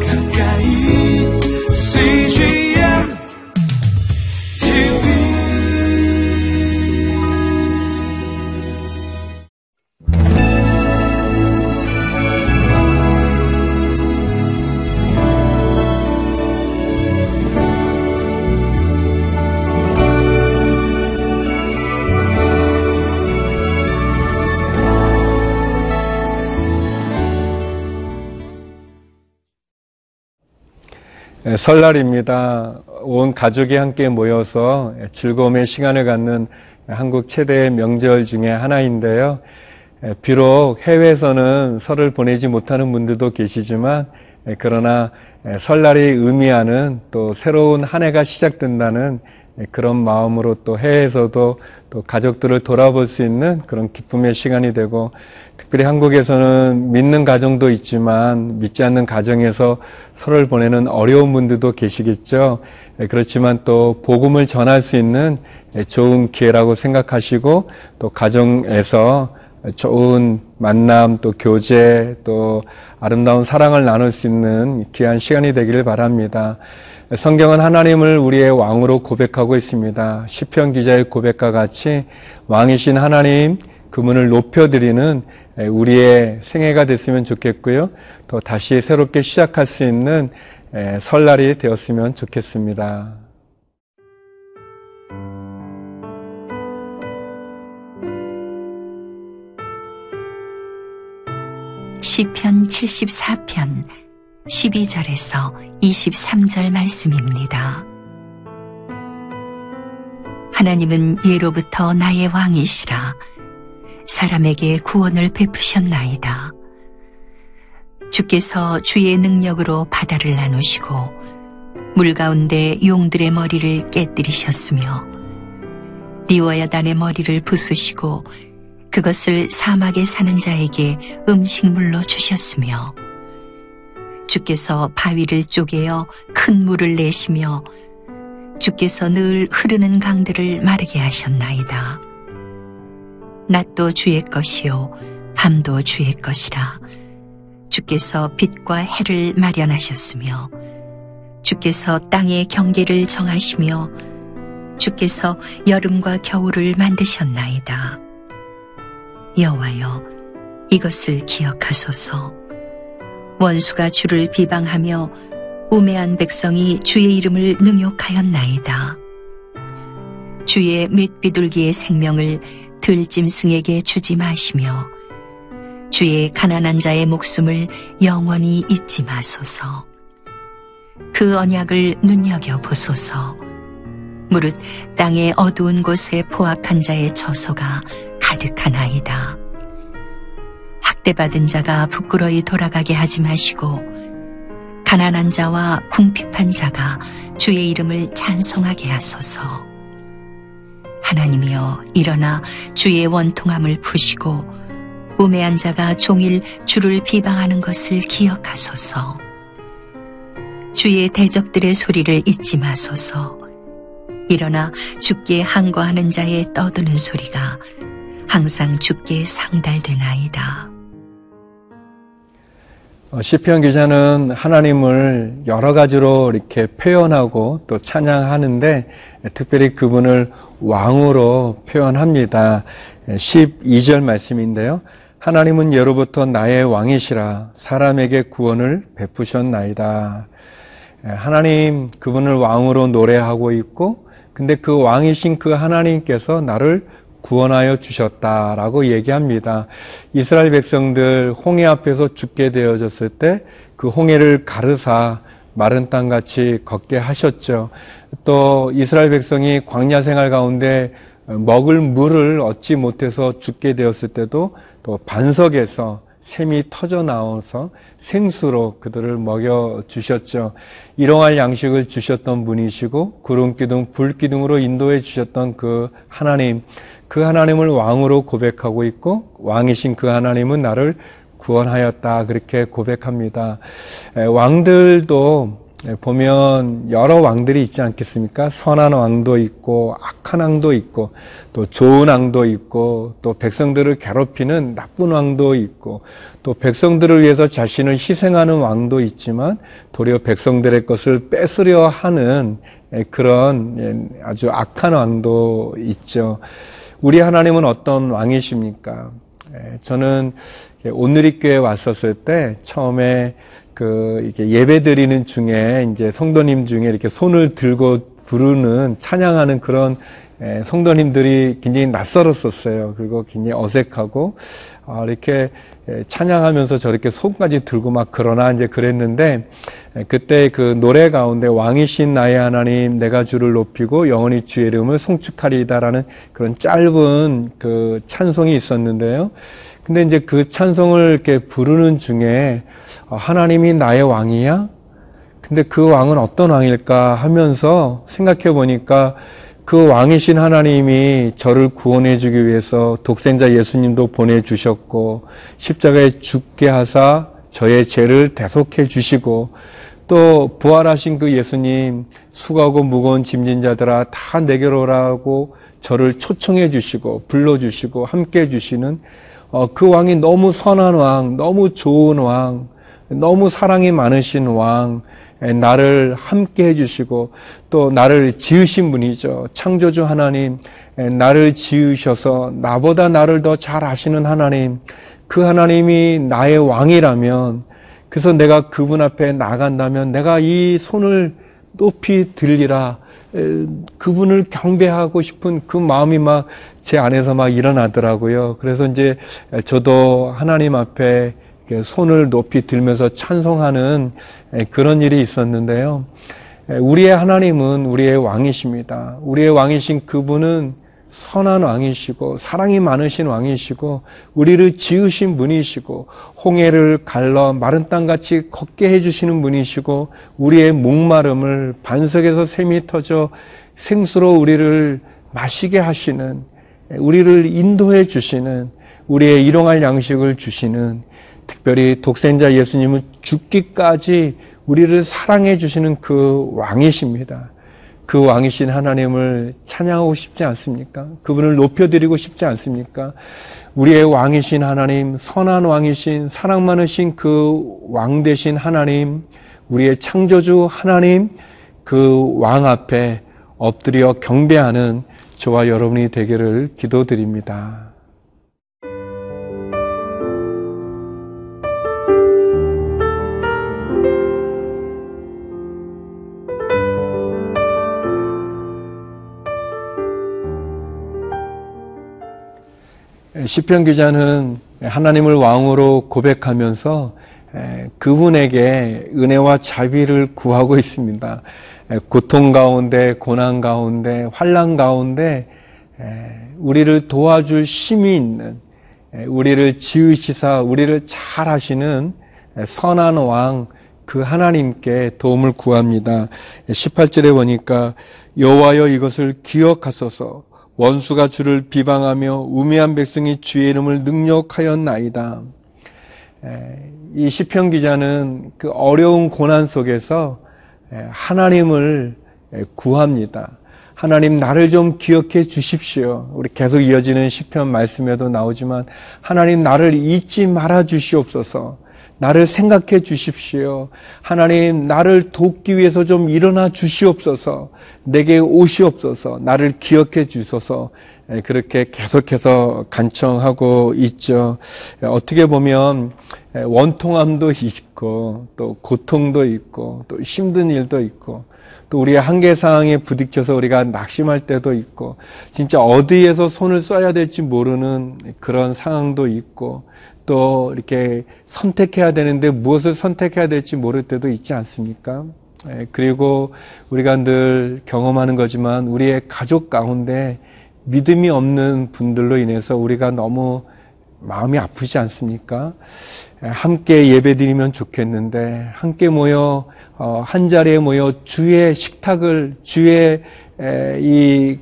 가까 설날입니다. 온 가족이 함께 모여서 즐거움의 시간을 갖는 한국 최대의 명절 중에 하나인데요. 예, 비록 해외에서는 설을 보내지 못하는 분들도 계시지만 예, 그러나 예, 설날이 의미하는 또 새로운 한 해가 시작된다는 예, 그런 마음으로 또 해외에서도 또 가족들을 돌아볼 수 있는 그런 기쁨의 시간이 되고 특별히 한국에서는 믿는 가정도 있지만 믿지 않는 가정에서 설을 보내는 어려운 분들도 계시겠죠. 예, 그렇지만 또 복음을 전할 수 있는 예, 좋은 기회라고 생각하시고 또 가정에서 좋은 만남 또 교제 또 아름다운 사랑을 나눌 수 있는 귀한 시간이 되기를 바랍니다. 성경은 하나님을 우리의 왕으로 고백하고 있습니다. 시편 기자의 고백과 같이 왕이신 하나님 그분을 높여드리는 우리의 생애가 됐으면 좋겠고요. 또 다시 새롭게 시작할 수 있는 설날이 되었으면 좋겠습니다. 시편 74편 12절에서 23절 말씀입니다. 하나님은 예로부터 나의 왕이시라 사람에게 구원을 베푸셨나이다. 주께서 주의 능력으로 바다를 나누시고 물 가운데 용들의 머리를 깨뜨리셨으며 리워야단의 머리를 부수시고 그것을 사막에 사는 자에게 음식물로 주셨으며 주께서 바위를 쪼개어 큰 물을 내시며 주께서 늘 흐르는 강들을 마르게 하셨나이다. 낮도 주의 것이요 밤도 주의 것이라 주께서 빛과 해를 마련하셨으며 주께서 땅의 경계를 정하시며 주께서 여름과 겨울을 만드셨나이다. 여호와여 이것을 기억하소서 원수가 주를 비방하며 우매한 백성이 주의 이름을 능욕하였나이다. 주의 및비둘기의 생명을 들짐승에게 주지 마시며 주의 가난한 자의 목숨을 영원히 잊지 마소서. 그 언약을 눈여겨 보소서. 무릇 땅의 어두운 곳에 포악한 자의 처소가 가득하나이다. 학대받은 자가 부끄러이 돌아가게 하지 마시고 가난한 자와 궁핍한 자가 주의 이름을 찬송하게 하소서. 하나님이여 일어나 주의 원통함을 푸시고 우매한 자가 종일 주를 비방하는 것을 기억하소서. 주의 대적들의 소리를 잊지 마소서. 일어나 주께 항거하는 자의 떠드는 소리가 항상 주께 상달되나이다. 어, 시편 기자는 하나님을 여러 가지로 이렇게 표현하고 또 찬양하는데 특별히 그분을 왕으로 표현합니다. 12절 말씀인데요. 하나님은 예로부터 나의 왕이시라 사람에게 구원을 베푸셨나이다. 하나님 그분을 왕으로 노래하고 있고 근데 그 왕이신 그 하나님께서 나를 구원하여 주셨다라고 얘기합니다. 이스라엘 백성들 홍해 앞에서 죽게 되어졌을 때 그 홍해를 가르사 마른 땅 같이 걷게 하셨죠. 또 이스라엘 백성이 광야 생활 가운데 먹을 물을 얻지 못해서 죽게 되었을 때도 또 반석에서 샘이 터져 나와서 생수로 그들을 먹여 주셨죠. 일용할 양식을 주셨던 분이시고 구름 기둥, 불 기둥으로 인도해 주셨던 그 하나님, 그 하나님을 왕으로 고백하고 있고 왕이신 그 하나님은 나를 구원하였다 그렇게 고백합니다. 왕들도 예, 보면 여러 왕들이 있지 않겠습니까? 선한 왕도 있고 악한 왕도 있고 또 좋은 왕도 있고 또 백성들을 괴롭히는 나쁜 왕도 있고 또 백성들을 위해서 자신을 희생하는 왕도 있지만 도리어 백성들의 것을 뺏으려 하는 예, 그런 예, 아주 악한 왕도 있죠. 우리 하나님은 어떤 왕이십니까? 예, 저는 오늘리교회 왔었을 때 처음에 그 이렇게 예배 드리는 중에 이제 성도님 중에 이렇게 손을 들고 부르는 찬양하는 그런 에, 성도님들이 굉장히 낯설었었어요. 그리고 굉장히 어색하고 아, 이렇게 에, 찬양하면서 저렇게 손까지 들고 막 그러나 이제 그랬는데 에, 그때 그 노래 가운데 왕이신 나의 하나님 내가 주를 높이고 영원히 주의 이름을 송축하리이다라는 그런 짧은 그 찬송이 있었는데요. 근데 이제 그 찬송을 이렇게 부르는 중에 어, 하나님이 나의 왕이야? 근데 그 왕은 어떤 왕일까 하면서 생각해 보니까 그 왕이신 하나님이 저를 구원해 주기 위해서 독생자 예수님도 보내주셨고 십자가에 죽게 하사 저의 죄를 대속해 주시고 또 부활하신 그 예수님 수고하고 무거운 짐진 자들아 다 내게로 오라고 저를 초청해 주시고 불러 주시고 함께 해 주시는 어, 그 왕이 너무 선한 왕, 너무 좋은 왕, 너무 사랑이 많으신 왕, 나를 함께 해주시고 또 나를 지으신 분이죠. 창조주 하나님, 나를 지으셔서 나보다 나를 더 잘 아시는 하나님, 그 하나님이 나의 왕이라면, 그래서 내가 그분 앞에 나간다면 내가 이 손을 높이 들리라. 그분을 경배하고 싶은 그 마음이 막 제 안에서 막 일어나더라고요. 그래서 이제 저도 하나님 앞에 손을 높이 들면서 찬송하는 그런 일이 있었는데요. 우리의 하나님은 우리의 왕이십니다. 우리의 왕이신 그분은 선한 왕이시고 사랑이 많으신 왕이시고 우리를 지으신 분이시고 홍해를 갈러 마른 땅같이 걷게 해주시는 분이시고 우리의 목마름을 반석에서 샘이 터져 생수로 우리를 마시게 하시는 우리를 인도해 주시는 우리의 일용할 양식을 주시는 특별히 독생자 예수님은 죽기까지 우리를 사랑해 주시는 그 왕이십니다. 그 왕이신 하나님을 찬양하고 싶지 않습니까? 그분을 높여드리고 싶지 않습니까? 우리의 왕이신 하나님, 선한 왕이신, 사랑 많으신 그 왕 되신 하나님, 우리의 창조주 하나님, 그 왕 앞에 엎드려 경배하는 저와 여러분이 되기를 기도드립니다. 시편 기자는 하나님을 왕으로 고백하면서 그분에게 은혜와 자비를 구하고 있습니다. 고통 가운데, 고난 가운데, 환란 가운데 우리를 도와줄 힘이 있는 우리를 지으시사 우리를 잘 하시는 선한 왕 그 하나님께 도움을 구합니다. 18절에 보니까 여호와여 이것을 기억하소서 원수가 주를 비방하며 우매한 백성이 주의 이름을 능력하였나이다. 이 시편 기자는 그 어려운 고난 속에서 하나님을 구합니다. 하나님 나를 좀 기억해 주십시오. 우리 계속 이어지는 시편 말씀에도 나오지만 하나님 나를 잊지 말아 주시옵소서. 나를 생각해 주십시오. 하나님, 나를 돕기 위해서 좀 일어나 주시옵소서. 내게 오시옵소서. 나를 기억해 주소서. 그렇게 계속해서 간청하고 있죠. 어떻게 보면 원통함도 있고, 또 고통도 있고, 또 힘든 일도 있고, 또 우리의 한계 상황에 부딪혀서 우리가 낙심할 때도 있고, 진짜 어디에서 손을 써야 될지 모르는 그런 상황도 있고, 또 이렇게 선택해야 되는데 무엇을 선택해야 될지 모를 때도 있지 않습니까? 예, 그리고 우리가 늘 경험하는 거지만 우리의 가족 가운데 믿음이 없는 분들로 인해서 우리가 너무 마음이 아프지 않습니까? 예, 함께 예배 드리면 좋겠는데 함께 모여 어, 한 자리에 모여 주의 식탁을 주의 이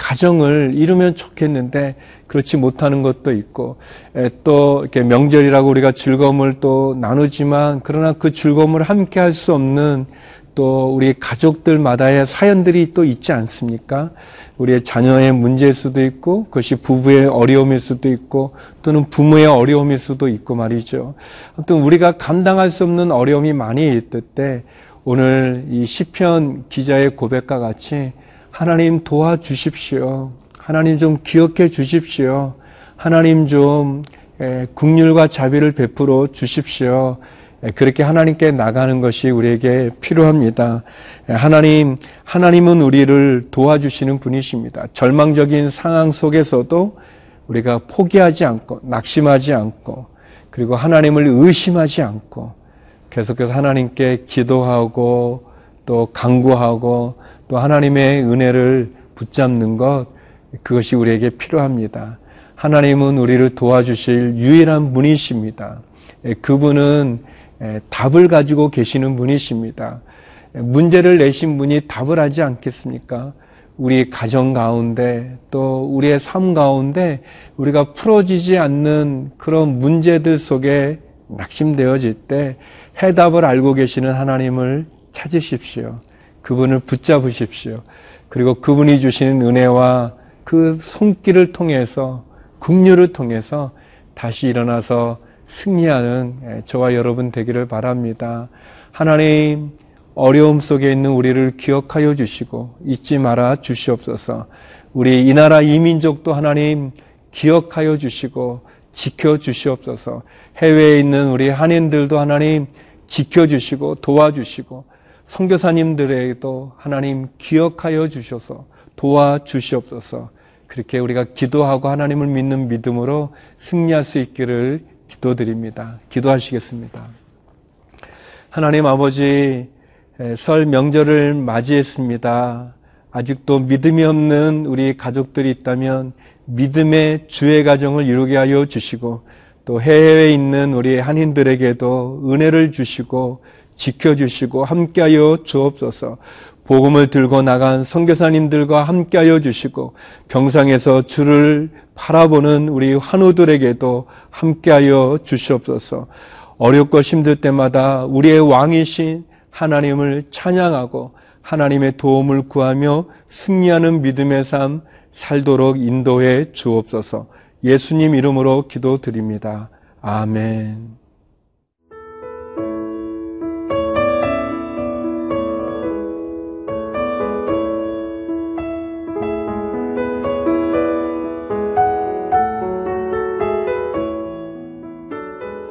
가정을 이루면 좋겠는데 그렇지 못하는 것도 있고 또 이렇게 명절이라고 우리가 즐거움을 또 나누지만 그러나 그 즐거움을 함께 할 수 없는 또 우리 가족들마다의 사연들이 또 있지 않습니까? 우리의 자녀의 문제일 수도 있고 그것이 부부의 어려움일 수도 있고 또는 부모의 어려움일 수도 있고 말이죠. 아무튼 우리가 감당할 수 없는 어려움이 많이 있을 때 오늘 이 시편 기자의 고백과 같이 하나님 도와주십시오. 하나님 좀 기억해 주십시오. 하나님 좀 에, 국률과 자비를 베풀어 주십시오. 에, 그렇게 하나님께 나가는 것이 우리에게 필요합니다. 에, 하나님, 하나님은 우리를 도와주시는 분이십니다. 절망적인 상황 속에서도 우리가 포기하지 않고, 낙심하지 않고, 그리고 하나님을 의심하지 않고, 계속해서 하나님께 기도하고, 또 강구하고, 또 하나님의 은혜를 붙잡는 것, 그것이 우리에게 필요합니다. 하나님은 우리를 도와주실 유일한 분이십니다. 예, 그분은 예, 답을 가지고 계시는 분이십니다. 예, 문제를 내신 분이 답을 하지 않겠습니까? 우리 가정 가운데 또 우리의 삶 가운데 우리가 풀어지지 않는 그런 문제들 속에 낙심되어질 때 해답을 알고 계시는 하나님을 찾으십시오. 그분을 붙잡으십시오. 그리고 그분이 주시는 은혜와 그 손길을 통해서 국류를 통해서 다시 일어나서 승리하는 예, 저와 여러분 되기를 바랍니다. 하나님 어려움 속에 있는 우리를 기억하여 주시고 잊지 말아 주시옵소서. 우리 이 나라 이민족도 하나님 기억하여 주시고 지켜 주시옵소서. 해외에 있는 우리 한인들도 하나님 지켜 주시고 도와주시고 선교사님들에게도 하나님 기억하여 주셔서 도와 주시옵소서. 그렇게 우리가 기도하고 하나님을 믿는 믿음으로 승리할 수 있기를 기도드립니다. 기도하시겠습니다. 하나님 아버지, 설 명절을 맞이했습니다. 아직도 믿음이 없는 우리 가족들이 있다면 믿음의 주의 가정을 이루게 하여 주시고 또 해외에 있는 우리 한인들에게도 은혜를 주시고 지켜주시고 함께하여 주옵소서. 복음을 들고 나간 선교사님들과 함께하여 주시고 병상에서 주를 바라보는 우리 환우들에게도 함께하여 주시옵소서. 어렵고 힘들 때마다 우리의 왕이신 하나님을 찬양하고 하나님의 도움을 구하며 승리하는 믿음의 삶 살도록 인도해 주옵소서. 예수님 이름으로 기도드립니다. 아멘.